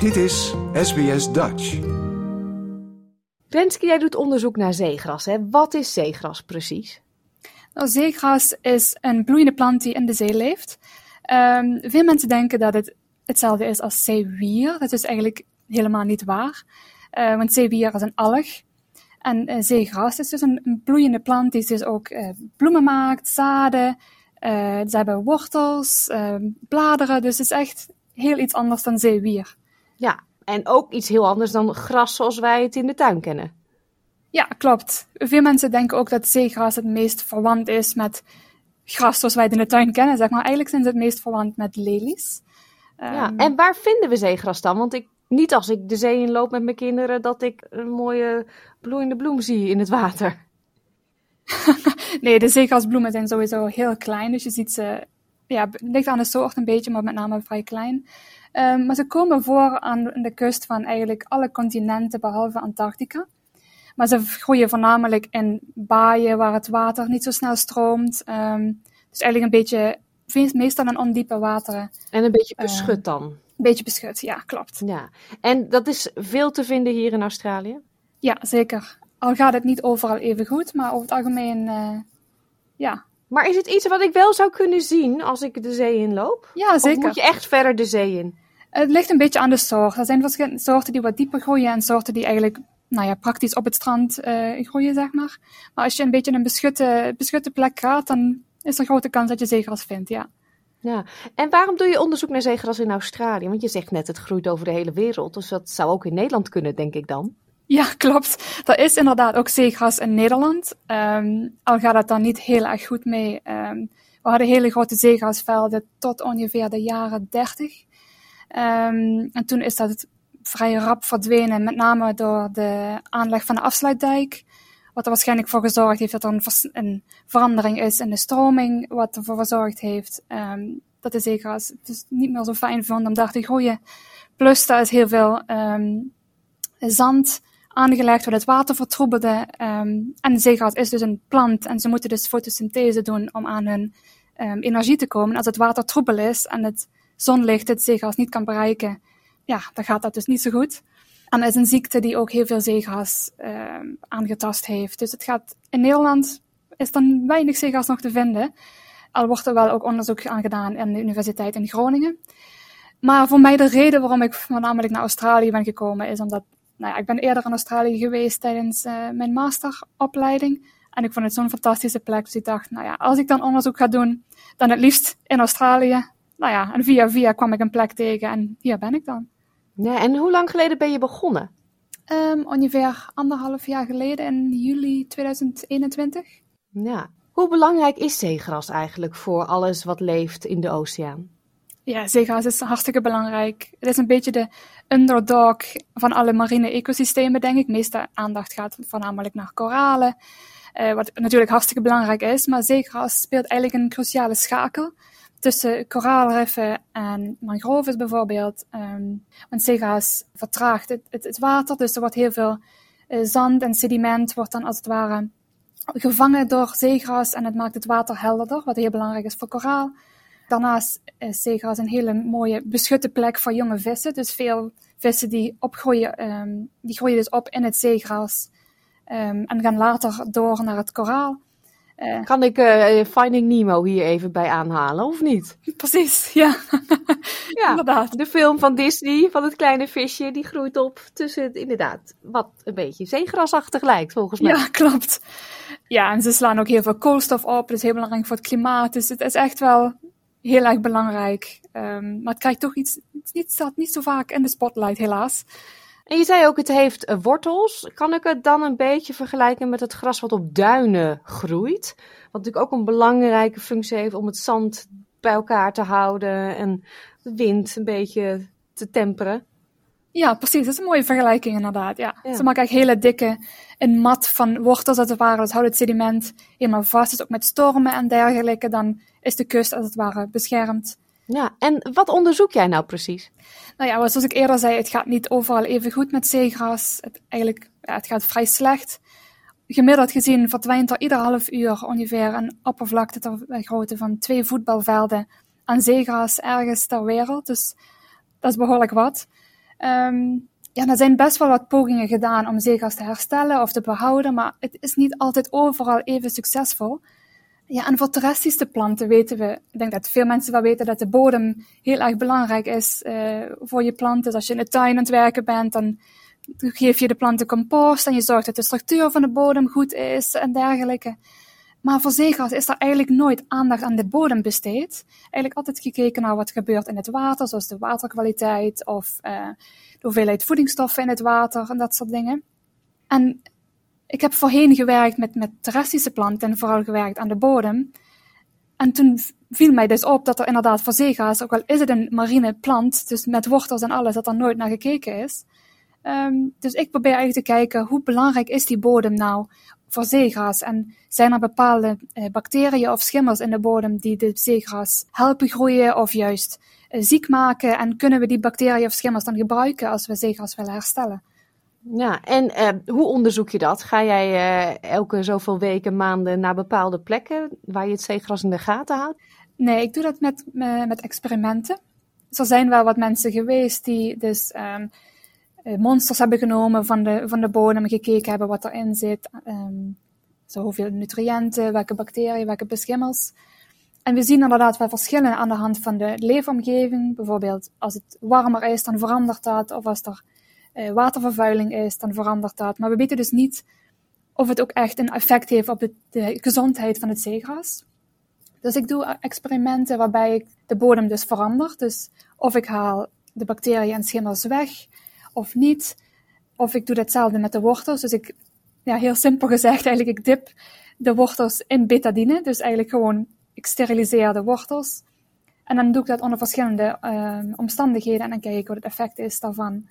Dit is SBS Dutch. Renske, jij doet onderzoek naar zeegras. Hè? Wat is zeegras precies? Nou, zeegras is een bloeiende plant die in de zee leeft. Um, veel mensen denken dat het hetzelfde is als zeewier. Dat is eigenlijk helemaal niet waar. Uh, want zeewier is een alg. En uh, zeegras is dus een, een, bloeiende plant die dus ook uh, bloemen maakt, zaden. ze hebben wortels, ehm, bladeren. Dus het is echt heel iets anders dan zeewier. Ja, en ook iets heel anders dan gras zoals wij het in de tuin kennen. Ja, klopt. Veel mensen denken ook dat zeegras het meest verwant is met gras zoals wij het in de tuin kennen. Zeg maar. Eigenlijk zijn ze het meest verwant met lelies. Ja, um, en waar vinden we zeegras dan? Want ik, niet als ik de zee in loop met mijn kinderen, dat ik een mooie bloeiende bloem zie in het water. nee, de zeegrasbloemen zijn sowieso heel klein. Dus je ziet ze, ja, het ligt aan de soort een beetje, maar met name vrij klein. Um, maar ze komen voor aan de kust van eigenlijk alle continenten behalve Antarctica. Maar ze groeien voornamelijk in baaien waar het water niet zo snel stroomt. Um, dus eigenlijk een beetje, meestal in ondiepe wateren. En een beetje beschut dan? Een beetje beschut, ja, klopt. Ja. En dat is veel te vinden hier in Australië? Ja, zeker. Al gaat het niet overal even goed, maar over het algemeen, uh, ja. Maar is het iets wat ik wel zou kunnen zien als ik de zee inloop? Ja, zeker. Of moet je echt verder de zee in? Het ligt een beetje aan de soort. Er zijn verschillende soorten die wat dieper groeien en soorten die eigenlijk nou ja, praktisch op het strand uh, groeien, zeg maar. Maar als je een beetje een beschutte, beschutte plek gaat, dan is er grote kans dat je zeegras vindt, ja. Ja, en waarom doe je onderzoek naar zeegras in Australië? Want je zegt net, het groeit over de hele wereld. Dus dat zou ook in Nederland kunnen, denk ik dan. Ja, klopt. Er is inderdaad ook zeegras in Nederland. Um, al gaat het dan niet heel erg goed mee. Um, we hadden hele grote zeegrasvelden tot ongeveer de jaren 30. Um, en toen is dat vrij rap verdwenen, met name door de aanleg van de afsluitdijk. Wat er waarschijnlijk voor gezorgd heeft dat er een, een verandering is in de stroming, wat ervoor gezorgd heeft dat de zeegras het is niet meer zo fijn vond om daar te groeien. Plus, daar is heel veel zand aangelegd, wat het water vertroebelde. Um, en de is dus een plant en ze moeten dus fotosynthese doen om aan hun energie te komen. Als het water troebel is en het zonlicht het zeegras niet kan bereiken, ja, dan gaat dat dus niet zo goed. En dat is een ziekte die ook heel veel zeegras uh, aangetast heeft. Dus het gaat in Nederland is dan weinig zeegras nog te vinden. Al wordt er wel ook onderzoek aan gedaan in de Universiteit in Groningen. Maar voor mij de reden waarom ik voornamelijk naar Australië ben gekomen is omdat nou ja, ik ben eerder in Australië geweest tijdens uh, mijn masteropleiding. En ik vond het zo'n fantastische plek. Dus ik dacht, nou ja, als ik dan onderzoek ga doen, dan het liefst in Australië. Nou ja, en via via kwam ik een plek tegen en hier ben ik dan. Ja, en hoe lang geleden ben je begonnen? Um, ongeveer anderhalf jaar geleden, in juli 2021. Ja. Hoe belangrijk is zeegras eigenlijk voor alles wat leeft in de oceaan? Ja, zeegras is hartstikke belangrijk. Het is een beetje de underdog van alle marine ecosystemen, denk ik. De meeste aandacht gaat voornamelijk naar koralen, uh, wat natuurlijk hartstikke belangrijk is. Maar zeegras speelt eigenlijk een cruciale schakel tussen koraalriffen en mangroves bijvoorbeeld. Um, want zeegas vertraagt het, het, water, dus er wordt heel veel uh, zand en sediment wordt dan als het ware gevangen door zeegras en het maakt het water helderder, wat heel belangrijk is voor koraal. Daarnaast is zeegras een hele mooie beschutte plek voor jonge vissen. Dus veel vissen die opgroeien, um, die groeien dus op in het zeegras um, en gaan later door naar het koraal. Uh, kan ik uh, Finding Nemo hier even bij aanhalen, of niet? Precies, ja. ja, inderdaad. De film van Disney, van het kleine visje, die groeit op tussen, het, inderdaad, wat een beetje zeegrasachtig lijkt, volgens mij. Ja, klopt. Ja, en ze slaan ook heel veel koolstof op, dat is heel belangrijk voor het klimaat. Dus het is echt wel heel erg belangrijk. Um, maar het krijgt toch iets, staat niet zo vaak in de spotlight, helaas. En je zei ook, het heeft eh, wortels. Kan ik het dan een beetje vergelijken met het gras wat op duinen groeit? Wat natuurlijk ook een belangrijke functie heeft om het zand bij elkaar te houden en de wind een beetje te temperen. Ja, precies. Dat is een mooie vergelijking inderdaad. Ja. Ze maken eigenlijk hele dikke, een mat van wortels als het ware. Dat houdt het sediment helemaal vast. Dus ook met stormen en dergelijke, dan is de kust als het ware beschermd. Ja, en wat onderzoek jij nou precies? Nou ja, zoals ik eerder zei, het gaat niet overal even goed met zeegras. Het, eigenlijk, ja, het gaat vrij slecht. Gemiddeld gezien verdwijnt er ieder half uur ongeveer een oppervlakte ter grootte van twee voetbalvelden aan zeegras ergens ter wereld. Dus dat is behoorlijk wat. Um, ja, er zijn best wel wat pogingen gedaan om zeegas te herstellen of te behouden, maar het is niet altijd overal even succesvol. Ja, en voor terrestrische planten weten we, ik denk dat veel mensen wel weten dat de bodem heel erg belangrijk is uh, voor je planten. Dus als je in de tuin aan het werken bent, dan geef je de planten compost en je zorgt dat de structuur van de bodem goed is en dergelijke. Maar voor zeegas is er eigenlijk nooit aandacht aan de bodem besteed. Eigenlijk altijd gekeken naar wat gebeurt in het water, zoals de waterkwaliteit of uh, de hoeveelheid voedingsstoffen in het water en dat soort dingen. En ik heb voorheen gewerkt met, met terrestrische planten en vooral gewerkt aan de bodem. En toen viel mij dus op dat er inderdaad voor zeegas, ook al is het een marine plant, dus met wortels en alles, dat er nooit naar gekeken is. Um, dus ik probeer eigenlijk te kijken hoe belangrijk is die bodem nou voor zeegras en zijn er bepaalde uh, bacteriën of schimmels in de bodem die de zeegras helpen groeien of juist uh, ziek maken en kunnen we die bacteriën of schimmels dan gebruiken als we zeegras willen herstellen? Ja, en uh, hoe onderzoek je dat? Ga jij elke zoveel weken, maanden naar bepaalde plekken waar je het zeegras in de gaten houdt? Nee, ik doe dat met, met experimenten. Dus er zijn wel wat mensen geweest die dus um, monsters hebben genomen van de, van de bodem, gekeken hebben wat erin zit. Um, zo hoeveel nutriënten, welke bacteriën, welke beschimmels. En we zien inderdaad wel verschillen aan de hand van de leefomgeving. Bijvoorbeeld als het warmer is, dan verandert dat. Of als er uh, watervervuiling is, dan verandert dat. Maar we weten dus niet of het ook echt een effect heeft op de, de gezondheid van het zeegras. Dus ik doe experimenten waarbij ik de bodem dus verander. Dus of ik haal de bacteriën en schimmels weg of niet. Of ik doe hetzelfde met de wortels. Dus ik, ja, heel simpel gezegd, eigenlijk, ik dip de wortels in betadine. Dus eigenlijk gewoon, ik steriliseer de wortels. En dan doe ik dat onder verschillende uh, omstandigheden en dan kijk ik wat het effect is daarvan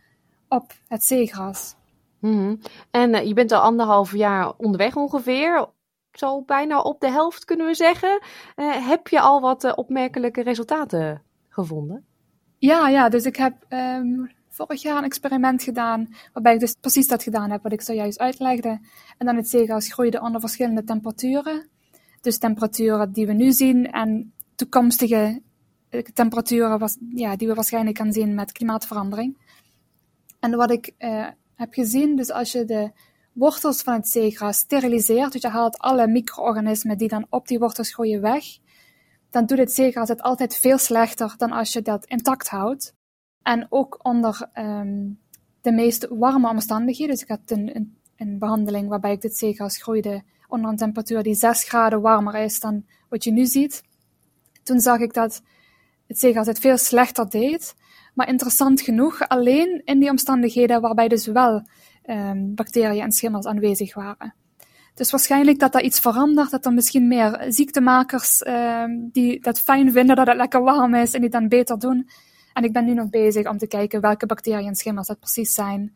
op het zeegras. Mm En uh, je bent al anderhalf jaar onderweg ongeveer. Zo bijna op de helft kunnen we zeggen. Uh, heb je al wat opmerkelijke resultaten gevonden? Ja, ja, dus ik heb um, vorig jaar een experiment gedaan, waarbij ik dus precies dat gedaan heb wat ik zojuist uitlegde. En dan het zeegas groeide onder verschillende temperaturen. Dus temperaturen die we nu zien en toekomstige eh, temperaturen was, ja, die we waarschijnlijk gaan zien met klimaatverandering. En wat ik uh, heb gezien, dus als je de wortels van het zeegras steriliseert, dus je haalt alle micro-organismen die dan op die wortels groeien weg, dan doet het zeegras het altijd veel slechter dan als je dat intact houdt. En ook onder um, de meest warme omstandigheden. Dus ik had een, een, een behandeling waarbij ik dit zeegas groeide onder een temperatuur die 6 graden warmer is dan wat je nu ziet. Toen zag ik dat het zeegas het veel slechter deed. Maar interessant genoeg, alleen in die omstandigheden waarbij dus wel um, bacteriën en schimmels aanwezig waren. Dus waarschijnlijk dat er iets verandert, dat er misschien meer ziektemakers um, die dat fijn vinden dat het lekker warm is en die dan beter doen. En ik ben nu nog bezig om te kijken welke bacteriën en schimmels dat precies zijn.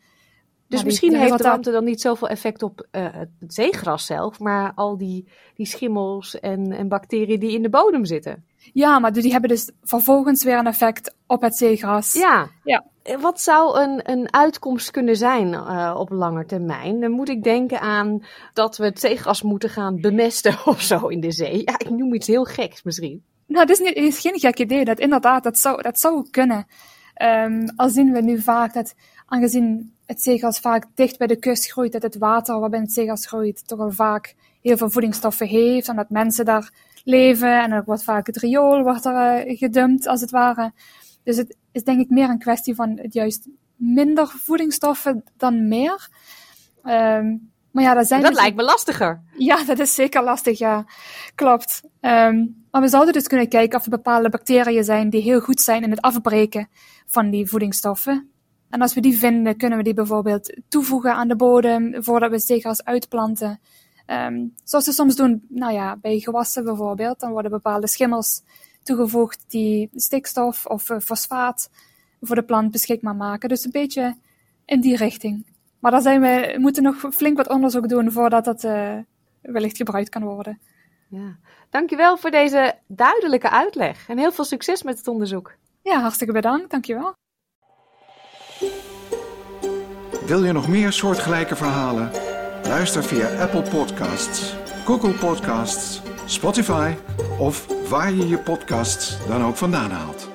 Dus misschien heeft de warmte dan niet zoveel effect op uh, het zeegras zelf, maar al die, die schimmels en, en bacteriën die in de bodem zitten. Ja, maar die hebben dus vervolgens weer een effect op het zeegras. Ja. ja. Wat zou een, een uitkomst kunnen zijn uh, op lange termijn? Dan moet ik denken aan dat we het zeegras moeten gaan bemesten of zo in de zee. Ja, ik noem iets heel geks misschien. Nou, dat is, niet, is geen gek idee. Dat inderdaad, dat zou, dat zou kunnen. Um, al zien we nu vaak dat, aangezien het zeegas vaak dicht bij de kust groeit, dat het water waarbij het zeegas groeit toch al vaak heel veel voedingsstoffen heeft, en dat mensen daar leven, en er wordt vaak het riool wordt er, uh, gedumpt, als het ware. Dus het is denk ik meer een kwestie van het juist minder voedingsstoffen dan meer. Um, maar ja, dat zijn. Dat dus... lijkt me lastiger. Ja, dat is zeker lastig, ja. Klopt. Um, maar we zouden dus kunnen kijken of er bepaalde bacteriën zijn die heel goed zijn in het afbreken van die voedingsstoffen. En als we die vinden, kunnen we die bijvoorbeeld toevoegen aan de bodem voordat we zeegas uitplanten. Um, zoals we soms doen, nou ja, bij gewassen bijvoorbeeld, dan worden bepaalde schimmels toegevoegd die stikstof of uh, fosfaat voor de plant beschikbaar maken. Dus een beetje in die richting. Maar daar zijn we, moeten nog flink wat onderzoek doen voordat dat uh, wellicht gebruikt kan worden. Ja. Dankjewel voor deze duidelijke uitleg en heel veel succes met het onderzoek. Ja, hartstikke bedankt. Dankjewel. Wil je nog meer soortgelijke verhalen? Luister via Apple Podcasts, Google Podcasts, Spotify of waar je je podcasts dan ook vandaan haalt.